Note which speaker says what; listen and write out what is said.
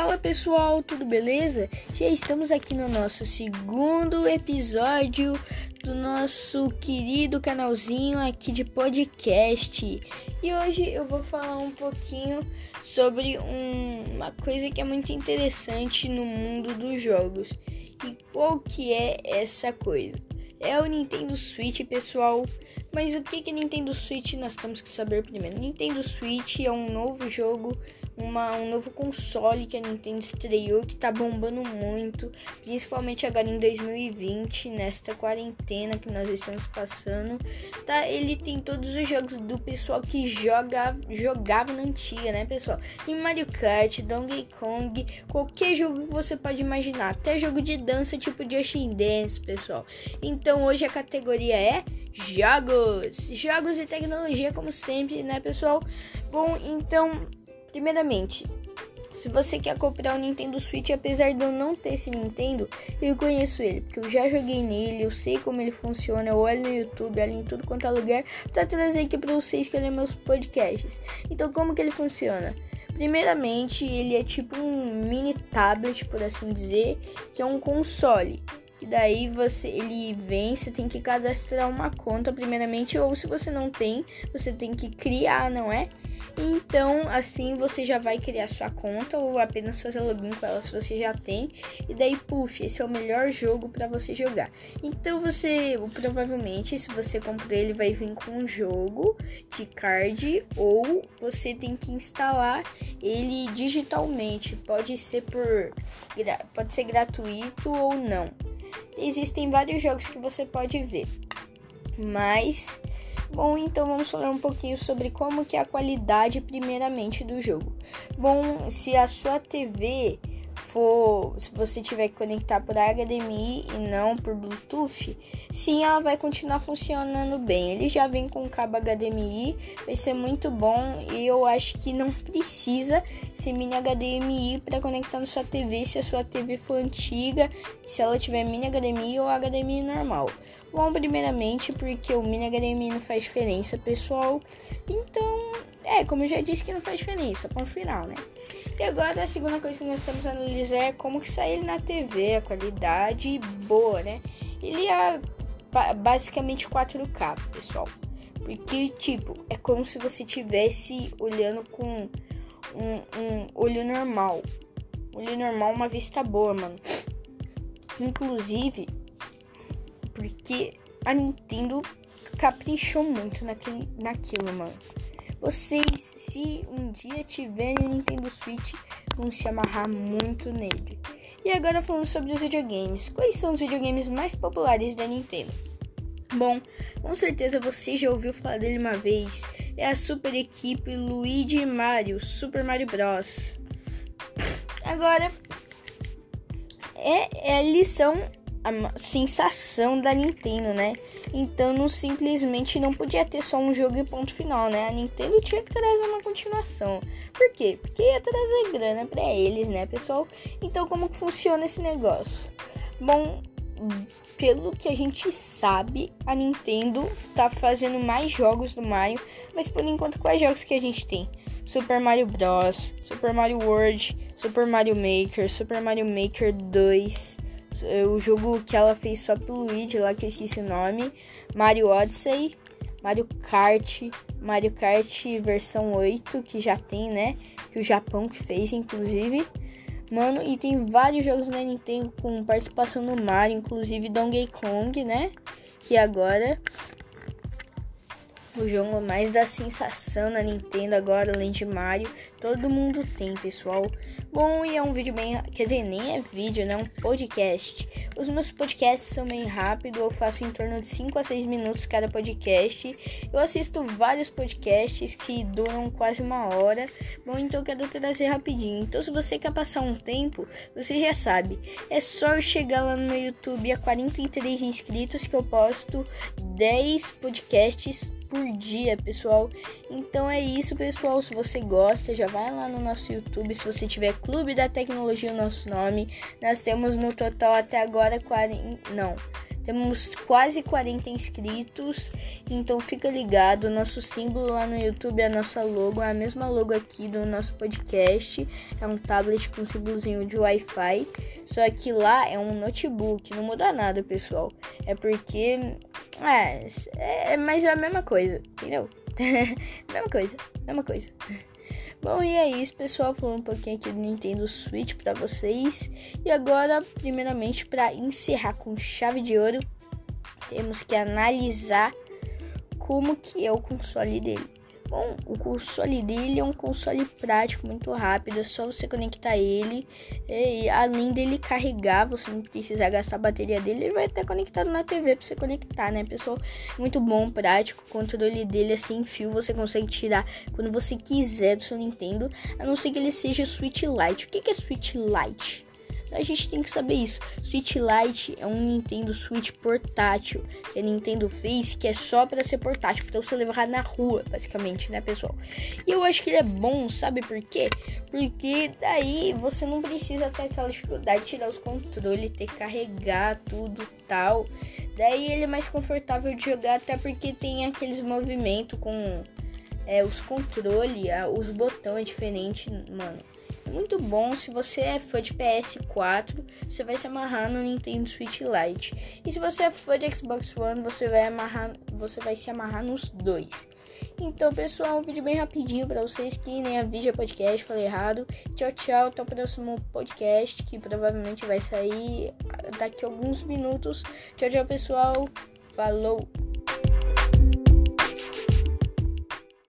Speaker 1: Fala pessoal, tudo beleza? Já estamos aqui no nosso segundo episódio do nosso querido canalzinho aqui de podcast. E hoje eu vou falar um pouquinho sobre um, uma coisa que é muito interessante no mundo dos jogos. E qual que é essa coisa? É o Nintendo Switch, pessoal. Mas o que é Nintendo Switch? Nós temos que saber primeiro. Nintendo Switch é um novo jogo uma, um novo console que a Nintendo estreou que tá bombando muito, principalmente agora em 2020, nesta quarentena que nós estamos passando. Tá, ele tem todos os jogos do pessoal que joga, jogava na antiga, né, pessoal? Tem Mario Kart, Donkey Kong, qualquer jogo que você pode imaginar, até jogo de dança tipo Just Dance, pessoal. Então hoje a categoria é jogos, jogos e tecnologia como sempre, né, pessoal? Bom, então Primeiramente, se você quer comprar um Nintendo Switch, apesar de eu não ter esse Nintendo, eu conheço ele, porque eu já joguei nele, eu sei como ele funciona, eu olho no YouTube, olho em tudo quanto é lugar, pra trazer aqui pra vocês que olham meus podcasts. Então, como que ele funciona? Primeiramente, ele é tipo um mini tablet, por assim dizer, que é um console. Daí você ele vem, você tem que cadastrar uma conta primeiramente, ou se você não tem, você tem que criar, não é? Então, assim você já vai criar sua conta ou apenas fazer login com ela se você já tem. E daí, puff, esse é o melhor jogo para você jogar. Então, você provavelmente, se você comprar ele, vai vir com um jogo de card ou você tem que instalar ele digitalmente. Pode ser por pode ser gratuito ou não. Existem vários jogos que você pode ver. Mas Bom, então vamos falar um pouquinho sobre como que é a qualidade primeiramente do jogo. Bom, se a sua TV for, se você tiver que conectar por HDMI e não por Bluetooth, sim, ela vai continuar funcionando bem. Ele já vem com cabo HDMI, vai ser muito bom e eu acho que não precisa ser mini HDMI para conectar na sua TV se a sua TV for antiga, se ela tiver mini HDMI ou HDMI normal. Bom, primeiramente porque o mini HDMI não faz diferença, pessoal. Então, é, como eu já disse que não faz diferença, ponto final, né? E agora a segunda coisa que nós temos a analisar é como que sai ele na TV, a qualidade boa, né? Ele é basicamente 4K, pessoal. Porque, tipo, é como se você tivesse olhando com um, um olho normal. Olho normal, uma vista boa, mano. Inclusive, porque a Nintendo caprichou muito naquele, naquilo, mano. Vocês, se um dia tiverem um Nintendo Switch, vão se amarrar muito nele. E agora falando sobre os videogames. Quais são os videogames mais populares da Nintendo? Bom, com certeza você já ouviu falar dele uma vez. É a super equipe Luigi Mario, Super Mario Bros. Agora, é, eles são a sensação da Nintendo, né? Então não simplesmente não podia ter só um jogo e ponto final, né? A Nintendo tinha que trazer uma continuação. Por quê? Porque ia trazer grana para eles, né, pessoal? Então como que funciona esse negócio? Bom, pelo que a gente sabe, a Nintendo tá fazendo mais jogos do Mario, mas por enquanto quais jogos que a gente tem? Super Mario Bros, Super Mario World, Super Mario Maker, Super Mario Maker 2, é o jogo que ela fez só pro Luigi lá, que eu esqueci o nome, Mario Odyssey, Mario Kart, Mario Kart versão 8, que já tem, né? Que o Japão que fez, inclusive. Mano, e tem vários jogos na Nintendo com participação no Mario, inclusive Donkey Kong, né? Que agora o jogo mais da sensação na Nintendo agora, além de Mario, todo mundo tem, pessoal. Bom, e é um vídeo bem. Quer dizer, nem é vídeo, né? É um podcast. Os meus podcasts são bem rápidos, eu faço em torno de 5 a 6 minutos cada podcast. Eu assisto vários podcasts que duram quase uma hora. Bom, então eu quero trazer rapidinho. Então, se você quer passar um tempo, você já sabe. É só chegar lá no meu YouTube a 43 inscritos que eu posto 10 podcasts por dia, pessoal. Então é isso, pessoal. Se você gosta, já vai lá no nosso YouTube. Se você tiver Clube da Tecnologia, o nosso nome. Nós temos no total até agora 40. Não. Temos quase 40 inscritos, então fica ligado. Nosso símbolo lá no YouTube é a nossa logo, é a mesma logo aqui do nosso podcast. É um tablet com símbolozinho de Wi-Fi, só que lá é um notebook. Não muda nada, pessoal. É porque é, é mas é a mesma coisa, entendeu? mesma coisa, mesma coisa. Bom, e é isso, pessoal. Falando um pouquinho aqui do Nintendo Switch para vocês. E agora, primeiramente, para encerrar com chave de ouro, temos que analisar como que é o console dele. Bom, o console dele é um console prático, muito rápido, é só você conectar ele. E além dele carregar, você não precisa gastar a bateria dele, ele vai estar conectado na TV para você conectar, né, pessoal? Muito bom, prático. O controle dele é sem fio, você consegue tirar quando você quiser do seu Nintendo, a não ser que ele seja Switch Lite. O que é Switch Lite? A gente tem que saber isso. Switch Lite é um Nintendo Switch portátil que a Nintendo fez que é só para ser portátil, para você levar na rua, basicamente, né, pessoal? E eu acho que ele é bom, sabe por quê? Porque daí você não precisa ter aquela dificuldade de tirar os controles, ter que carregar tudo tal. Daí ele é mais confortável de jogar, até porque tem aqueles movimentos com é, os controles, os botões diferentes, mano muito bom. Se você é fã de PS4, você vai se amarrar no Nintendo Switch Lite. E se você é fã de Xbox One, você vai amarrar, você vai se amarrar nos dois. Então, pessoal, um vídeo bem rapidinho para vocês que nem a vídeo podcast, falei errado. Tchau, tchau, até o próximo podcast que provavelmente vai sair daqui a alguns minutos. Tchau, tchau, pessoal. Falou.